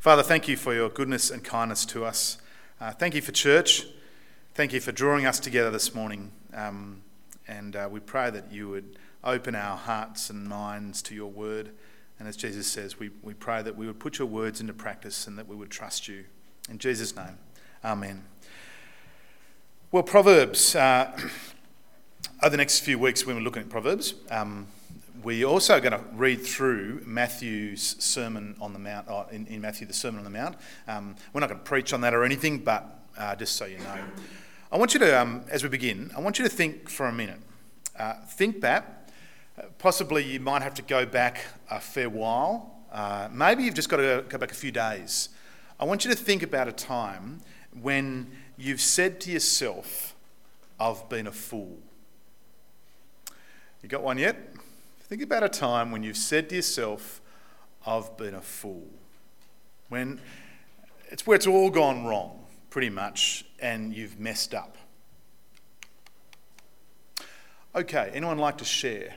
Father, thank you for your goodness and kindness to us. Uh, thank you for church. Thank you for drawing us together this morning. Um, and uh, we pray that you would open our hearts and minds to your word. And as Jesus says, we, we pray that we would put your words into practice and that we would trust you. In Jesus' name, amen. Well, Proverbs, uh, over the next few weeks, when we're looking at Proverbs, um, we're also going to read through Matthew's Sermon on the Mount, oh, in, in, Matthew, the Sermon on the Mount. Um, we're not going to preach on that or anything, but uh, just so you know. I want you to, um, as we begin, I want you to think for a minute. Uh, think back. Uh, possibly you might have to go back a fair while. Uh, maybe you've just got to go back a few days. I want you to think about a time when you've said to yourself, I've been a fool. You got one yet? Think about a time when you've said to yourself, I've been a fool. When it's where it's all gone wrong, pretty much, and you've messed up. Okay, anyone like to share?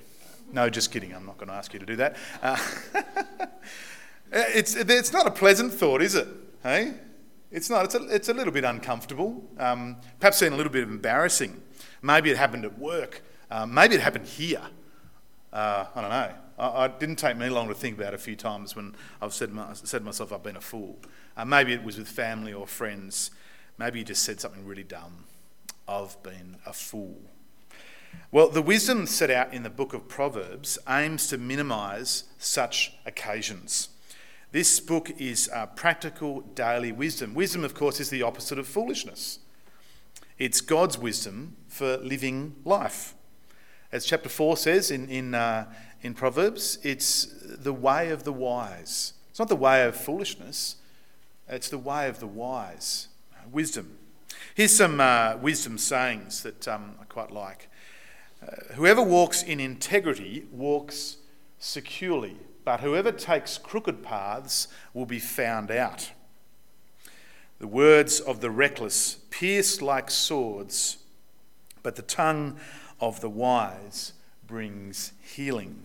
No, just kidding. I'm not going to ask you to do that. Uh, it's, it's not a pleasant thought, is it? Hey? It's not. It's a, it's a little bit uncomfortable. Um, perhaps even a little bit embarrassing. Maybe it happened at work. Um, maybe it happened here. Uh, I don't know. It didn't take me long to think about it a few times when I've said, my, said to myself, I've been a fool. Uh, maybe it was with family or friends. Maybe you just said something really dumb. I've been a fool. Well, the wisdom set out in the book of Proverbs aims to minimise such occasions. This book is uh, practical daily wisdom. Wisdom, of course, is the opposite of foolishness. It's God's wisdom for living life as chapter 4 says in, in, uh, in Proverbs, it's the way of the wise. It's not the way of foolishness, it's the way of the wise. Wisdom. Here's some uh, wisdom sayings that um, I quite like. Uh, whoever walks in integrity walks securely, but whoever takes crooked paths will be found out. The words of the reckless pierce like swords, but the tongue of the wise brings healing.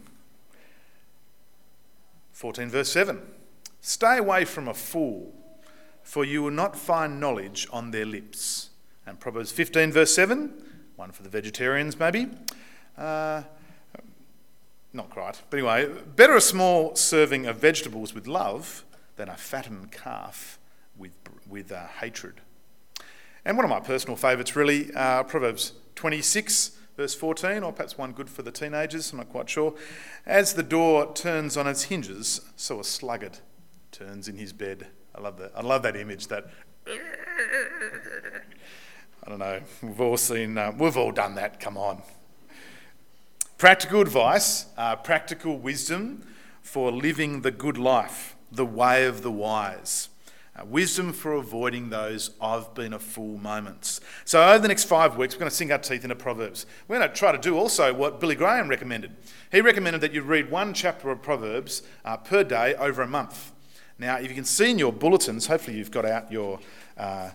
14 verse 7 Stay away from a fool, for you will not find knowledge on their lips. And Proverbs 15 verse 7, one for the vegetarians maybe. Uh, not quite. But anyway, better a small serving of vegetables with love than a fattened calf with, with uh, hatred. And one of my personal favourites, really, uh, Proverbs 26, Verse 14, or perhaps one good for the teenagers, I'm not quite sure. As the door turns on its hinges, so a sluggard turns in his bed. I love that. I love that image. That I don't know. We've all seen. Uh, we've all done that. Come on. Practical advice, uh, practical wisdom for living the good life, the way of the wise. Uh, wisdom for avoiding those I've been a fool moments. So, over the next five weeks, we're going to sink our teeth into Proverbs. We're going to try to do also what Billy Graham recommended. He recommended that you read one chapter of Proverbs uh, per day over a month. Now, if you can see in your bulletins, hopefully you've got out your uh,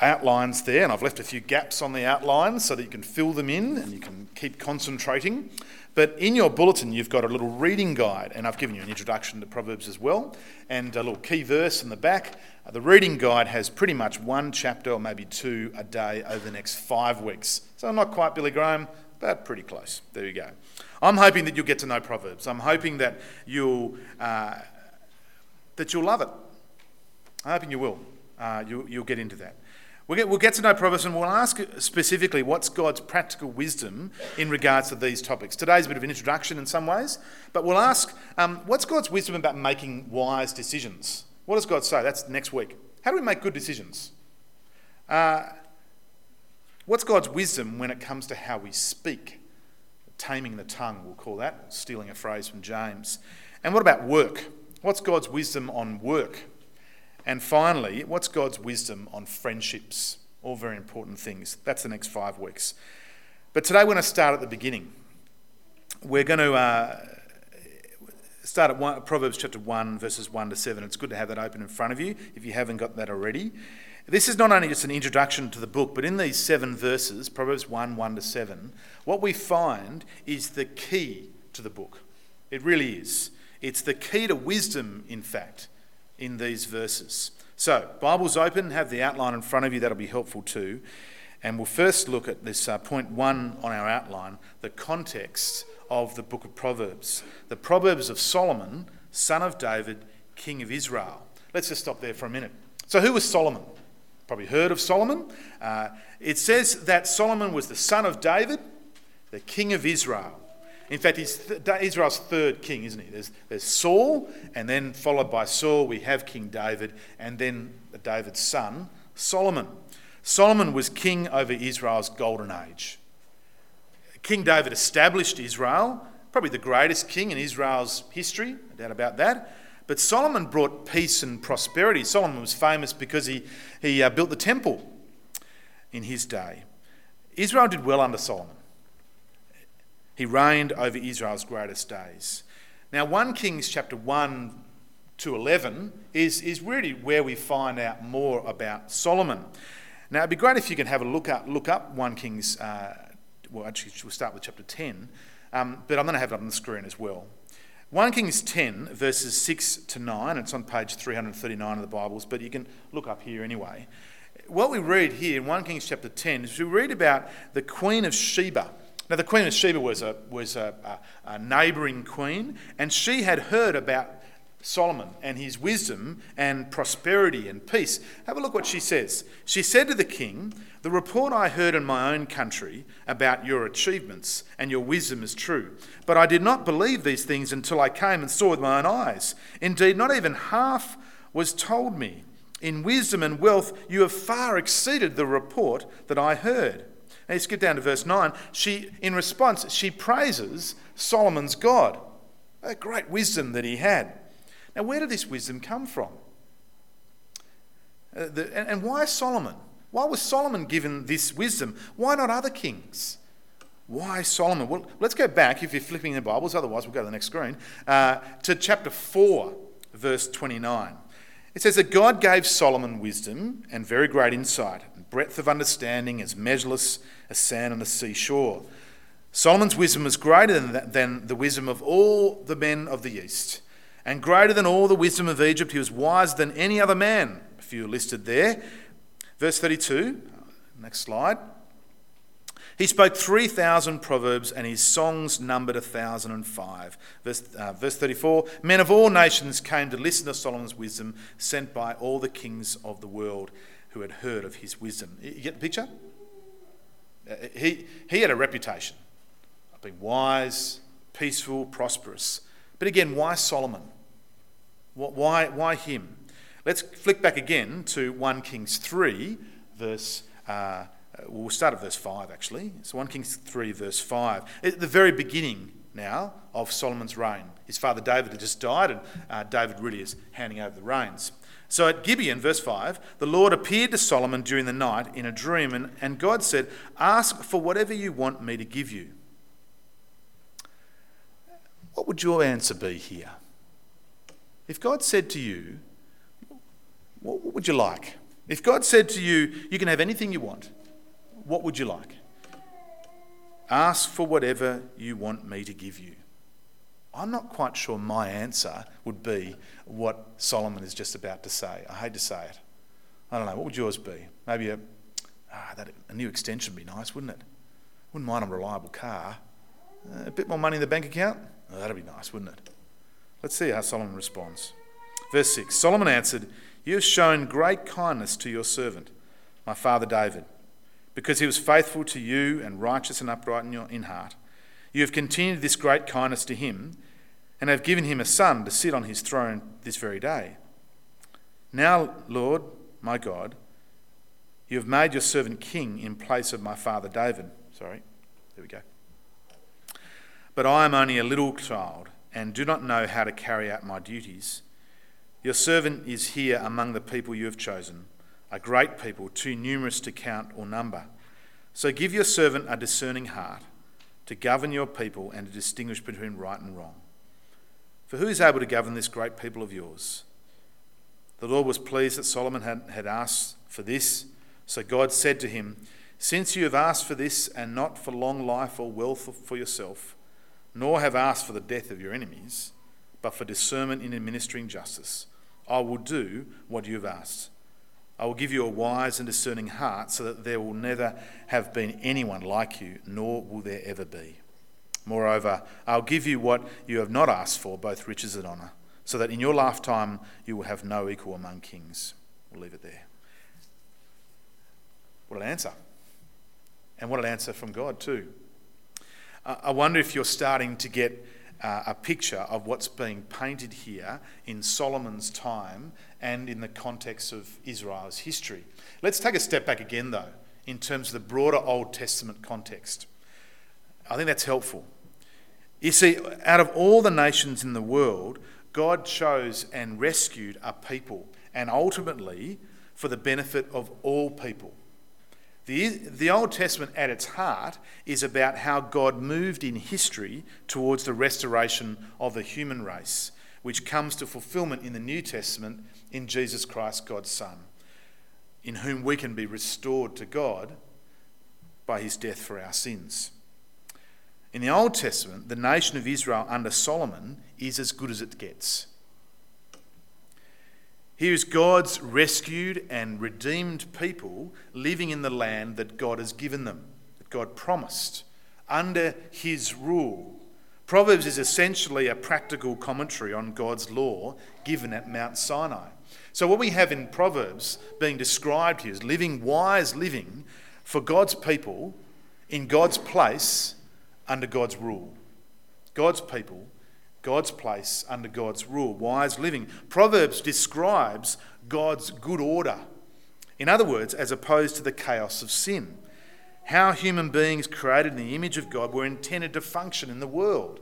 outlines there, and I've left a few gaps on the outlines so that you can fill them in and you can keep concentrating. But in your bulletin, you've got a little reading guide, and I've given you an introduction to Proverbs as well, and a little key verse in the back. Uh, the reading guide has pretty much one chapter or maybe two a day over the next five weeks. So I'm not quite Billy Graham, but pretty close. There you go. I'm hoping that you'll get to know Proverbs. I'm hoping that you'll uh, that you'll love it. I'm hoping you will. Uh, you, you'll get into that. We'll get, we'll get to know Proverbs and we'll ask specifically what's God's practical wisdom in regards to these topics. Today's a bit of an introduction in some ways, but we'll ask um, what's God's wisdom about making wise decisions? What does God say? That's next week. How do we make good decisions? Uh, what's God's wisdom when it comes to how we speak? Taming the tongue, we'll call that, stealing a phrase from James. And what about work? What's God's wisdom on work? And finally, what's God's wisdom on friendships? All very important things. That's the next five weeks. But today we're going to start at the beginning. We're going to uh, start at one, Proverbs chapter 1, verses 1 to 7. It's good to have that open in front of you if you haven't got that already. This is not only just an introduction to the book, but in these seven verses, Proverbs 1 1 to 7, what we find is the key to the book. It really is. It's the key to wisdom, in fact in these verses. So, Bible's open, have the outline in front of you, that'll be helpful too. And we'll first look at this uh, point one on our outline the context of the book of Proverbs. The Proverbs of Solomon, son of David, king of Israel. Let's just stop there for a minute. So, who was Solomon? Probably heard of Solomon. Uh, it says that Solomon was the son of David, the king of Israel. In fact, he's th- Israel's third king, isn't he? There's, there's Saul, and then followed by Saul, we have King David, and then David's son, Solomon. Solomon was king over Israel's golden age. King David established Israel, probably the greatest king in Israel's history, no doubt about that. But Solomon brought peace and prosperity. Solomon was famous because he, he uh, built the temple in his day. Israel did well under Solomon. He reigned over Israel's greatest days. Now, 1 Kings chapter 1 to 11 is, is really where we find out more about Solomon. Now, it'd be great if you can have a look up, look up 1 Kings, uh, well, actually, we'll start with chapter 10, um, but I'm going to have it on the screen as well. 1 Kings 10, verses 6 to 9, it's on page 339 of the Bibles, but you can look up here anyway. What we read here in 1 Kings chapter 10 is we read about the Queen of Sheba. Now, the Queen of Sheba was a, was a, a, a neighbouring queen, and she had heard about Solomon and his wisdom and prosperity and peace. Have a look what she says. She said to the king, The report I heard in my own country about your achievements and your wisdom is true. But I did not believe these things until I came and saw with my own eyes. Indeed, not even half was told me. In wisdom and wealth, you have far exceeded the report that I heard. Now you skip down to verse 9. She, in response, she praises Solomon's God. A great wisdom that he had. Now, where did this wisdom come from? Uh, the, and, and why Solomon? Why was Solomon given this wisdom? Why not other kings? Why Solomon? Well, let's go back, if you're flipping the Bibles, otherwise, we'll go to the next screen, uh, to chapter 4, verse 29. It says that God gave Solomon wisdom and very great insight, and breadth of understanding as measureless as sand on the seashore. Solomon's wisdom was greater than, than the wisdom of all the men of the East and greater than all the wisdom of Egypt. He was wiser than any other man. A few listed there. Verse 32, next slide. He spoke 3,000 proverbs, and his songs numbered 1,005. Verse, uh, verse 34 Men of all nations came to listen to Solomon's wisdom, sent by all the kings of the world who had heard of his wisdom. You get the picture? Uh, he, he had a reputation of being wise, peaceful, prosperous. But again, why Solomon? Why, why him? Let's flick back again to 1 Kings 3, verse. Uh, we'll start at verse 5 actually. So 1 Kings 3, verse 5. At the very beginning now of Solomon's reign. His father David had just died, and uh, David really is handing over the reins. So at Gibeon, verse 5, the Lord appeared to Solomon during the night in a dream, and, and God said, Ask for whatever you want me to give you. What would your answer be here? If God said to you, what would you like? If God said to you, you can have anything you want, what would you like? Ask for whatever you want me to give you. I'm not quite sure my answer would be what Solomon is just about to say. I hate to say it. I don't know. What would yours be? Maybe a, ah, that, a new extension would be nice, wouldn't it? Wouldn't mind a reliable car. A bit more money in the bank account? Oh, that'd be nice, wouldn't it? Let's see how Solomon responds. Verse 6 Solomon answered, You have shown great kindness to your servant, my father David, because he was faithful to you and righteous and upright in, your, in heart. You have continued this great kindness to him and have given him a son to sit on his throne this very day. Now, Lord, my God, you have made your servant king in place of my father David. Sorry, there we go. But I am only a little child and do not know how to carry out my duties. Your servant is here among the people you have chosen, a great people, too numerous to count or number. So give your servant a discerning heart to govern your people and to distinguish between right and wrong. For who is able to govern this great people of yours? The Lord was pleased that Solomon had, had asked for this. So God said to him, Since you have asked for this and not for long life or wealth for yourself, nor have asked for the death of your enemies, but for discernment in administering justice. I will do what you have asked. I will give you a wise and discerning heart so that there will never have been anyone like you, nor will there ever be. Moreover, I'll give you what you have not asked for, both riches and honour, so that in your lifetime you will have no equal among kings. We'll leave it there. What an answer. And what an answer from God, too. I wonder if you're starting to get uh, a picture of what's being painted here in Solomon's time and in the context of Israel's history. Let's take a step back again, though, in terms of the broader Old Testament context. I think that's helpful. You see, out of all the nations in the world, God chose and rescued a people, and ultimately for the benefit of all people. The, the Old Testament, at its heart, is about how God moved in history towards the restoration of the human race, which comes to fulfillment in the New Testament in Jesus Christ, God's Son, in whom we can be restored to God by his death for our sins. In the Old Testament, the nation of Israel under Solomon is as good as it gets. Here is God's rescued and redeemed people living in the land that God has given them, that God promised, under his rule. Proverbs is essentially a practical commentary on God's law given at Mount Sinai. So, what we have in Proverbs being described here is living wise living for God's people in God's place under God's rule. God's people God's place under God's rule, wise living. Proverbs describes God's good order. In other words, as opposed to the chaos of sin. How human beings created in the image of God were intended to function in the world.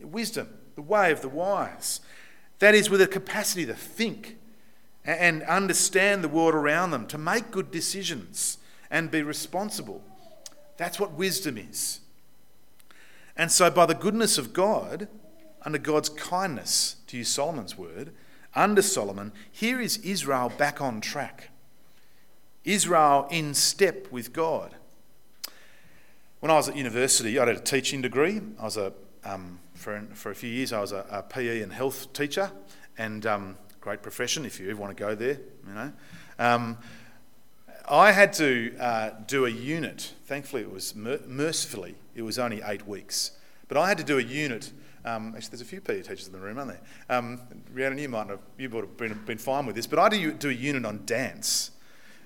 Wisdom, the way of the wise. That is, with a capacity to think and understand the world around them, to make good decisions and be responsible. That's what wisdom is. And so, by the goodness of God, under God's kindness, to use Solomon's word, under Solomon, here is Israel back on track. Israel in step with God. When I was at university, I had a teaching degree. I was a, um, for, for a few years, I was a, a PE and health teacher, and um, great profession if you ever want to go there, you know. Um, I had to uh, do a unit. Thankfully, it was mer- mercifully, it was only eight weeks. But I had to do a unit um, actually, there's a few PE teachers in the room, aren't there? Um, Rhiannon, you might have, you would have been, been fine with this, but I do, do a unit on dance.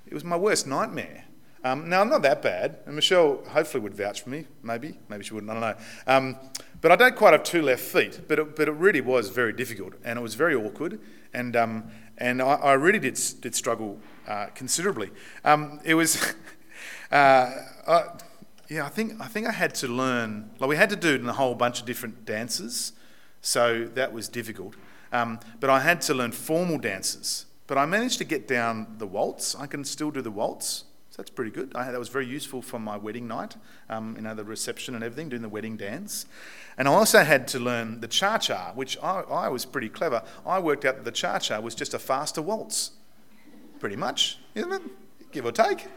It was my worst nightmare. Um, now, I'm not that bad, and Michelle hopefully would vouch for me, maybe, maybe she wouldn't, I don't know. Um, but I don't quite have two left feet, but it, but it really was very difficult, and it was very awkward, and, um, and I, I, really did, did struggle uh, considerably. Um, it was, uh, I, yeah, I think I think I had to learn. Like we had to do a whole bunch of different dances, so that was difficult. Um, but I had to learn formal dances. But I managed to get down the waltz. I can still do the waltz, that's pretty good. I, that was very useful for my wedding night. Um, you know, the reception and everything, doing the wedding dance. And I also had to learn the cha cha, which I, I was pretty clever. I worked out that the cha cha was just a faster waltz, pretty much, isn't it? Give or take.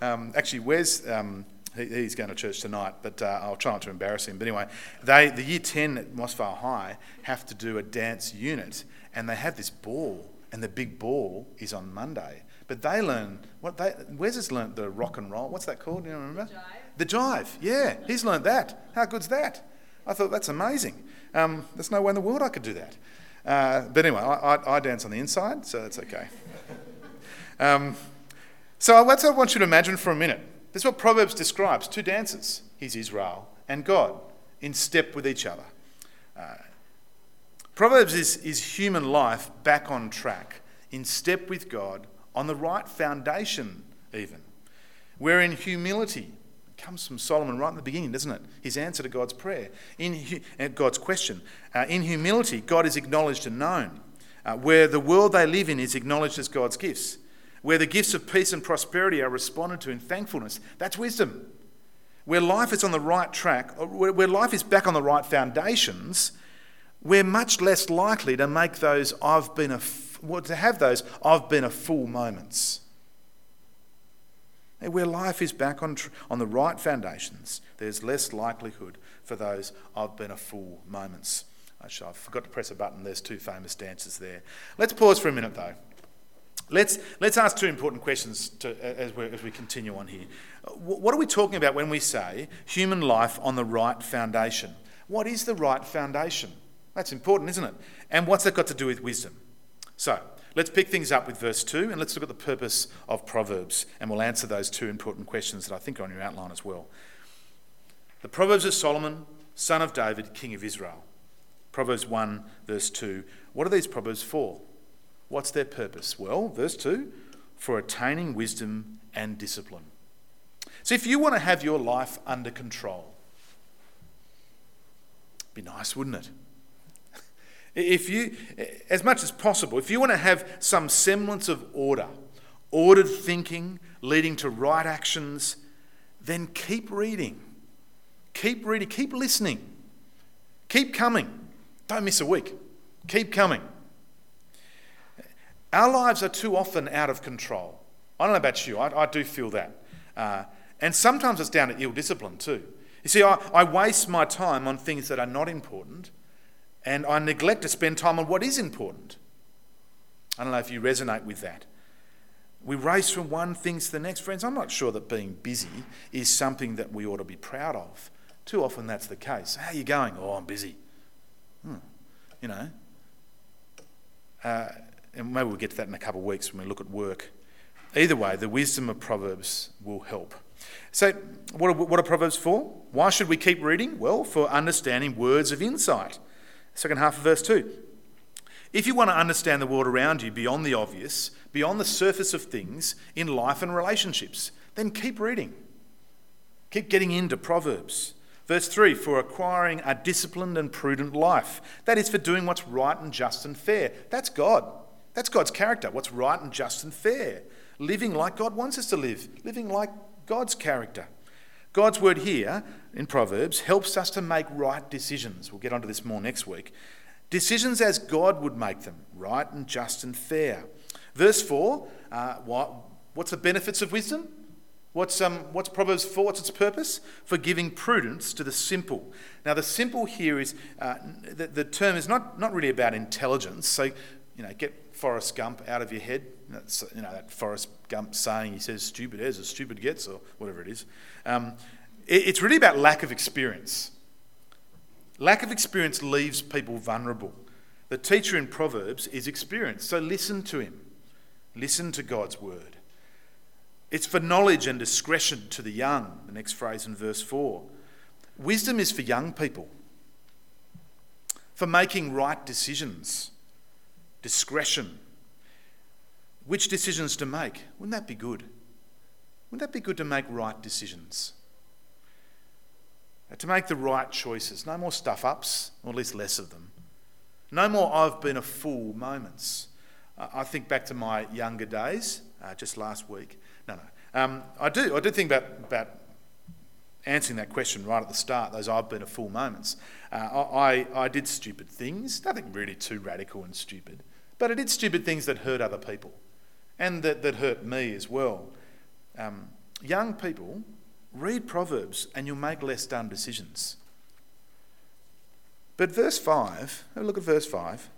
Um, actually, where's um, he, he's going to church tonight, but uh, I'll try not to embarrass him. But anyway, they, the year 10 at Moss Vale High have to do a dance unit, and they have this ball, and the big ball is on Monday. But they learn, what they, Wes has learned the rock and roll. What's that called? Do you remember? Jive. The jive, yeah. He's learned that. How good's that? I thought that's amazing. Um, there's no way in the world I could do that. Uh, but anyway, I, I, I, dance on the inside, so that's okay. um, so that's what I want you to imagine for a minute. This is what Proverbs describes two dancers. He's Israel and God in step with each other. Uh, Proverbs is, is human life back on track, in step with God, on the right foundation, even. Where in humility, it comes from Solomon right in the beginning, doesn't it? His answer to God's prayer, in uh, God's question. Uh, in humility, God is acknowledged and known. Uh, where the world they live in is acknowledged as God's gifts where the gifts of peace and prosperity are responded to in thankfulness. That's wisdom. Where life is on the right track, where life is back on the right foundations, we're much less likely to make those I've been a well, to have those I've been a fool moments. Where life is back on, on the right foundations, there's less likelihood for those I've been a fool moments. Actually, I forgot to press a button. There's two famous dancers there. Let's pause for a minute, though. Let's, let's ask two important questions to, as, we, as we continue on here. What are we talking about when we say human life on the right foundation? What is the right foundation? That's important, isn't it? And what's that got to do with wisdom? So, let's pick things up with verse 2 and let's look at the purpose of Proverbs and we'll answer those two important questions that I think are on your outline as well. The Proverbs of Solomon, son of David, king of Israel. Proverbs 1, verse 2. What are these Proverbs for? What's their purpose? Well, verse 2 for attaining wisdom and discipline. So, if you want to have your life under control, be nice, wouldn't it? If you, as much as possible, if you want to have some semblance of order, ordered thinking leading to right actions, then keep reading. Keep reading, keep listening, keep coming. Don't miss a week. Keep coming. Our lives are too often out of control. I don't know about you, I, I do feel that. Uh, and sometimes it's down to ill discipline too. You see, I, I waste my time on things that are not important, and I neglect to spend time on what is important. I don't know if you resonate with that. We race from one thing to the next. Friends, I'm not sure that being busy is something that we ought to be proud of. Too often that's the case. How are you going? Oh, I'm busy. Hmm. You know. Uh, and maybe we'll get to that in a couple of weeks when we look at work. Either way, the wisdom of Proverbs will help. So, what are, what are Proverbs for? Why should we keep reading? Well, for understanding words of insight. Second half of verse 2. If you want to understand the world around you beyond the obvious, beyond the surface of things in life and relationships, then keep reading. Keep getting into Proverbs. Verse 3 for acquiring a disciplined and prudent life. That is for doing what's right and just and fair. That's God. That's God's character, what's right and just and fair. Living like God wants us to live, living like God's character. God's word here in Proverbs helps us to make right decisions. We'll get onto this more next week. Decisions as God would make them, right and just and fair. Verse 4 uh, what, what's the benefits of wisdom? What's, um, what's Proverbs 4? What's its purpose? For giving prudence to the simple. Now, the simple here is uh, the, the term is not, not really about intelligence. So, you know, get Forrest Gump out of your head. That's, you know, that Forrest Gump saying, he says, stupid as a stupid gets, or whatever it is. Um, it's really about lack of experience. Lack of experience leaves people vulnerable. The teacher in Proverbs is experienced, so listen to him. Listen to God's word. It's for knowledge and discretion to the young, the next phrase in verse 4. Wisdom is for young people, for making right decisions discretion, which decisions to make. Wouldn't that be good? Wouldn't that be good to make right decisions? To make the right choices. No more stuff ups, or at least less of them. No more I've been a fool moments. Uh, I think back to my younger days, uh, just last week. No, no. Um, I do. I do think about, about answering that question right at the start, those I've been a fool moments. Uh, I, I did stupid things, nothing really too radical and stupid. But I did stupid things that hurt other people and that, that hurt me as well. Um, young people, read Proverbs and you'll make less dumb decisions. But verse 5, look at verse 5.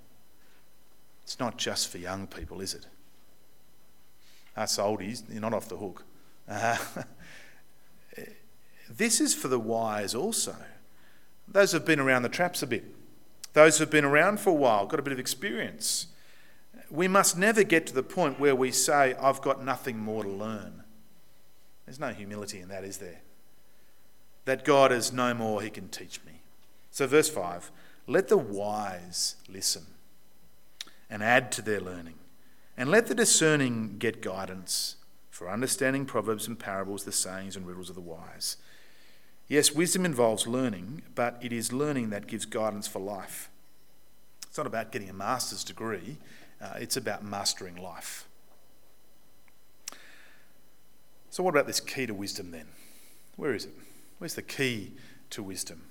It's not just for young people, is it? Us oldies, you're not off the hook. Uh, this is for the wise also. Those who've been around the traps a bit, those who've been around for a while, got a bit of experience we must never get to the point where we say, I've got nothing more to learn. There's no humility in that, is there? That God is no more, he can teach me. So, verse 5 let the wise listen and add to their learning, and let the discerning get guidance for understanding proverbs and parables, the sayings and riddles of the wise. Yes, wisdom involves learning, but it is learning that gives guidance for life. It's not about getting a master's degree, uh, it's about mastering life. So, what about this key to wisdom then? Where is it? Where's the key to wisdom?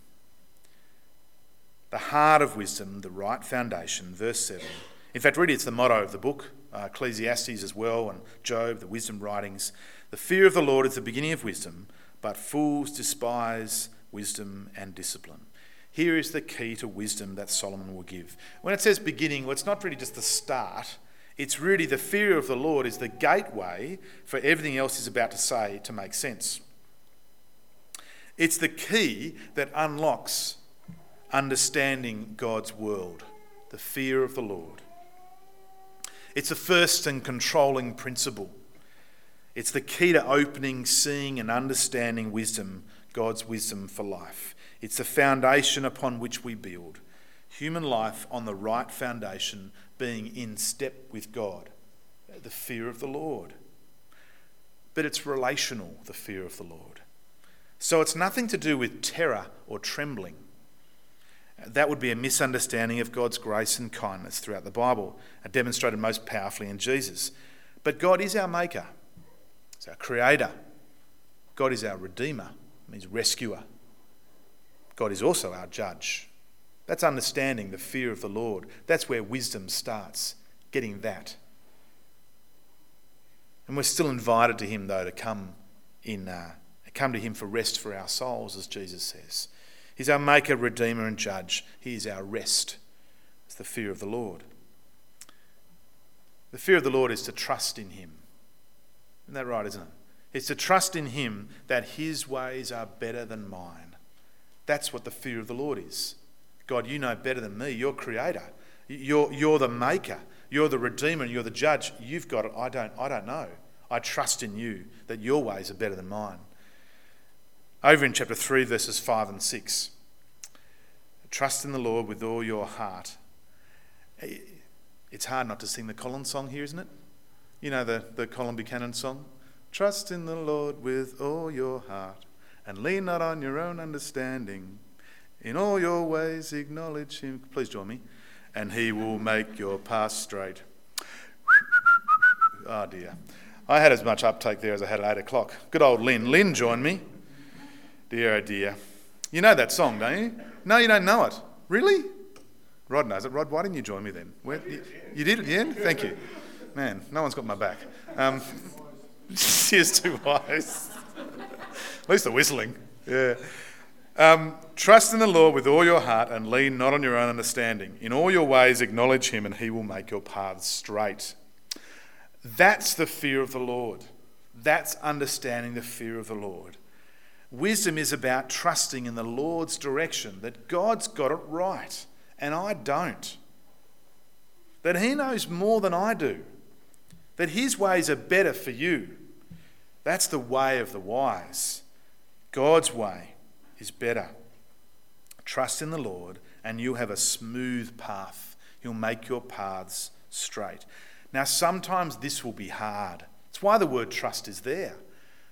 The heart of wisdom, the right foundation, verse 7. In fact, really, it's the motto of the book, uh, Ecclesiastes as well, and Job, the wisdom writings. The fear of the Lord is the beginning of wisdom, but fools despise wisdom and discipline. Here is the key to wisdom that Solomon will give. When it says beginning, well, it's not really just the start, it's really the fear of the Lord is the gateway for everything else he's about to say to make sense. It's the key that unlocks understanding God's world, the fear of the Lord. It's the first and controlling principle. It's the key to opening, seeing, and understanding wisdom, God's wisdom for life. It's the foundation upon which we build. Human life on the right foundation, being in step with God, the fear of the Lord. But it's relational, the fear of the Lord. So it's nothing to do with terror or trembling. That would be a misunderstanding of God's grace and kindness throughout the Bible, uh, demonstrated most powerfully in Jesus. But God is our maker, He's our creator. God is our redeemer, means rescuer. God is also our judge. That's understanding the fear of the Lord. That's where wisdom starts, getting that. And we're still invited to Him, though, to come in, uh, come to Him for rest for our souls, as Jesus says. He's our maker, redeemer, and judge. He is our rest. It's the fear of the Lord. The fear of the Lord is to trust in Him. Isn't that right, isn't it? It's to trust in Him that His ways are better than mine. That's what the fear of the Lord is. God, you know better than me. You're creator. You're, you're the maker. You're the redeemer you're the judge. You've got it. I don't, I don't know. I trust in you that your ways are better than mine. Over in chapter 3, verses 5 and 6. Trust in the Lord with all your heart. It's hard not to sing the Colin's song here, isn't it? You know the, the Colin Buchanan song? Trust in the Lord with all your heart and lean not on your own understanding. In all your ways acknowledge him. Please join me. And he will make your path straight. oh dear. I had as much uptake there as I had at 8 o'clock. Good old Lynn. Lynn joined me. Dear, oh dear. You know that song, don't you? No, you don't know it. Really? Rod knows it. Rod, why didn't you join me then? Where, you, you, did? Yeah? Thank you. Man, no one's got my back. Um, she is too wise. At least the whistling. Yeah. Um, trust in the Lord with all your heart and lean not on your own understanding. In all your ways, acknowledge him, and he will make your paths straight. That's the fear of the Lord. That's understanding the fear of the Lord. Wisdom is about trusting in the Lord's direction, that God's got it right and I don't. That He knows more than I do. That His ways are better for you. That's the way of the wise. God's way is better. Trust in the Lord, and you'll have a smooth path. He'll make your paths straight. Now, sometimes this will be hard. It's why the word trust is there.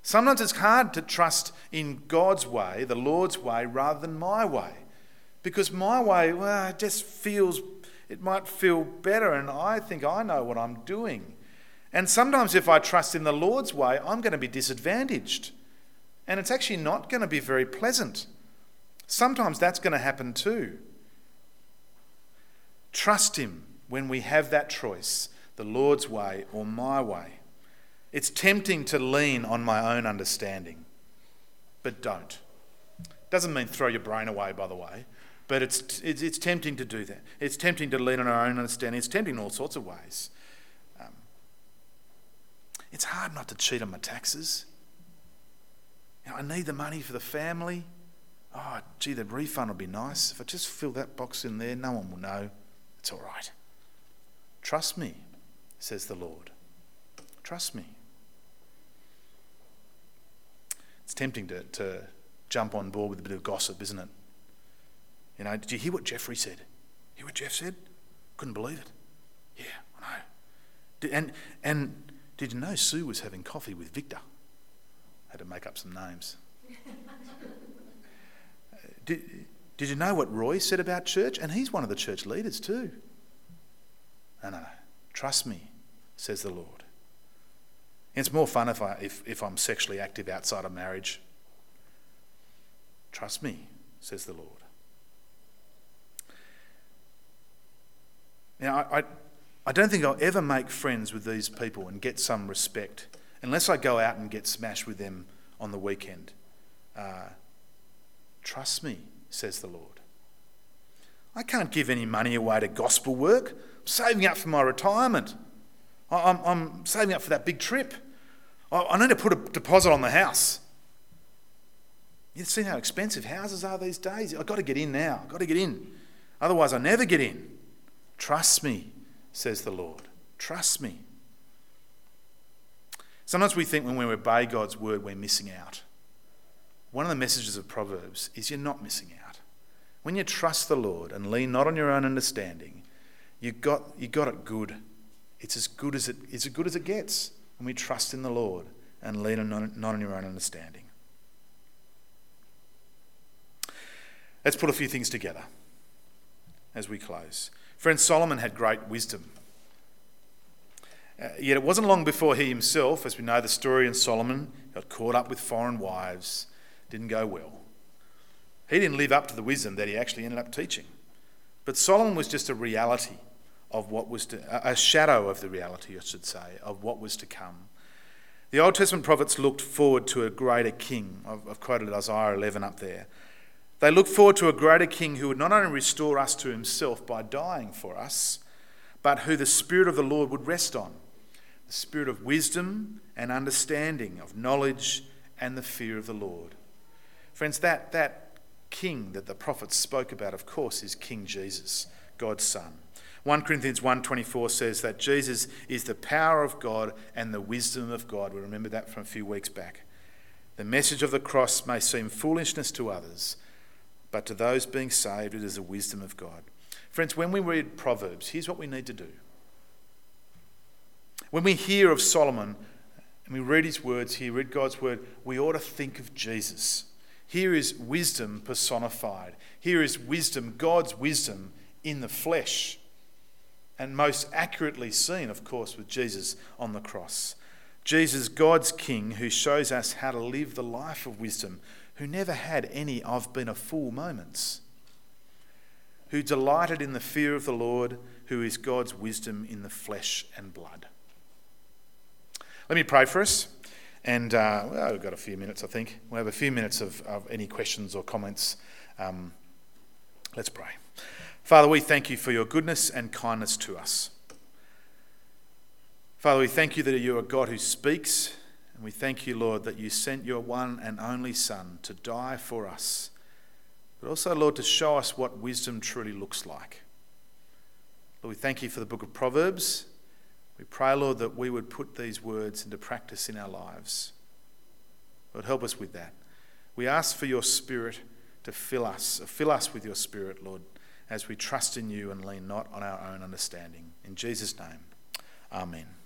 Sometimes it's hard to trust in God's way, the Lord's way, rather than my way. Because my way, well, it just feels, it might feel better, and I think I know what I'm doing. And sometimes if I trust in the Lord's way, I'm going to be disadvantaged. And it's actually not going to be very pleasant. Sometimes that's going to happen too. Trust Him when we have that choice the Lord's way or my way. It's tempting to lean on my own understanding, but don't. Doesn't mean throw your brain away, by the way, but it's, it's, it's tempting to do that. It's tempting to lean on our own understanding. It's tempting in all sorts of ways. Um, it's hard not to cheat on my taxes. I need the money for the family. Oh, gee, the refund would be nice. If I just fill that box in there, no one will know. It's all right. Trust me, says the Lord. Trust me. It's tempting to, to jump on board with a bit of gossip, isn't it? You know, did you hear what Jeffrey said? Hear what Jeff said? Couldn't believe it. Yeah, I know. And, and did you know Sue was having coffee with Victor? Had to make up some names. did, did you know what Roy said about church? And he's one of the church leaders too. No, no. Uh, trust me, says the Lord. It's more fun if, I, if, if I'm sexually active outside of marriage. Trust me, says the Lord. Now, I, I, I don't think I'll ever make friends with these people and get some respect unless I go out and get smashed with them on the weekend. Uh, trust me, says the Lord. I can't give any money away to gospel work. I'm saving up for my retirement. I'm, I'm saving up for that big trip. I, I need to put a deposit on the house. You've seen how expensive houses are these days. I've got to get in now. I've got to get in. Otherwise, I never get in. Trust me, says the Lord. Trust me. Sometimes we think when we obey God's word, we're missing out. One of the messages of Proverbs is you're not missing out. When you trust the Lord and lean not on your own understanding, you got, you got it good. It's as good as it, it's as good as it gets when we trust in the Lord and lean on, not on your own understanding. Let's put a few things together as we close. Friend Solomon had great wisdom. Uh, yet it wasn't long before he himself, as we know the story in Solomon, got caught up with foreign wives, didn't go well. He didn't live up to the wisdom that he actually ended up teaching. But Solomon was just a reality of what was to, a shadow of the reality, I should say, of what was to come. The Old Testament prophets looked forward to a greater king. I've, I've quoted Isaiah 11 up there. They looked forward to a greater king who would not only restore us to himself by dying for us, but who the Spirit of the Lord would rest on the spirit of wisdom and understanding, of knowledge and the fear of the Lord. Friends, that, that king that the prophets spoke about, of course, is King Jesus, God's Son. 1 Corinthians 1.24 says that Jesus is the power of God and the wisdom of God. We remember that from a few weeks back. The message of the cross may seem foolishness to others, but to those being saved, it is the wisdom of God. Friends, when we read Proverbs, here's what we need to do. When we hear of Solomon and we read his words here, read God's word, we ought to think of Jesus. Here is wisdom personified. Here is wisdom, God's wisdom in the flesh. And most accurately seen, of course, with Jesus on the cross. Jesus, God's King, who shows us how to live the life of wisdom, who never had any I've been a fool moments, who delighted in the fear of the Lord, who is God's wisdom in the flesh and blood. Let me pray for us. And uh, well, we've got a few minutes, I think. We'll have a few minutes of, of any questions or comments. Um, let's pray. Father, we thank you for your goodness and kindness to us. Father, we thank you that you are God who speaks. And we thank you, Lord, that you sent your one and only Son to die for us. But also, Lord, to show us what wisdom truly looks like. Lord, we thank you for the book of Proverbs we pray, Lord, that we would put these words into practice in our lives. Lord, help us with that. We ask for your Spirit to fill us, fill us with your Spirit, Lord, as we trust in you and lean not on our own understanding. In Jesus' name, amen.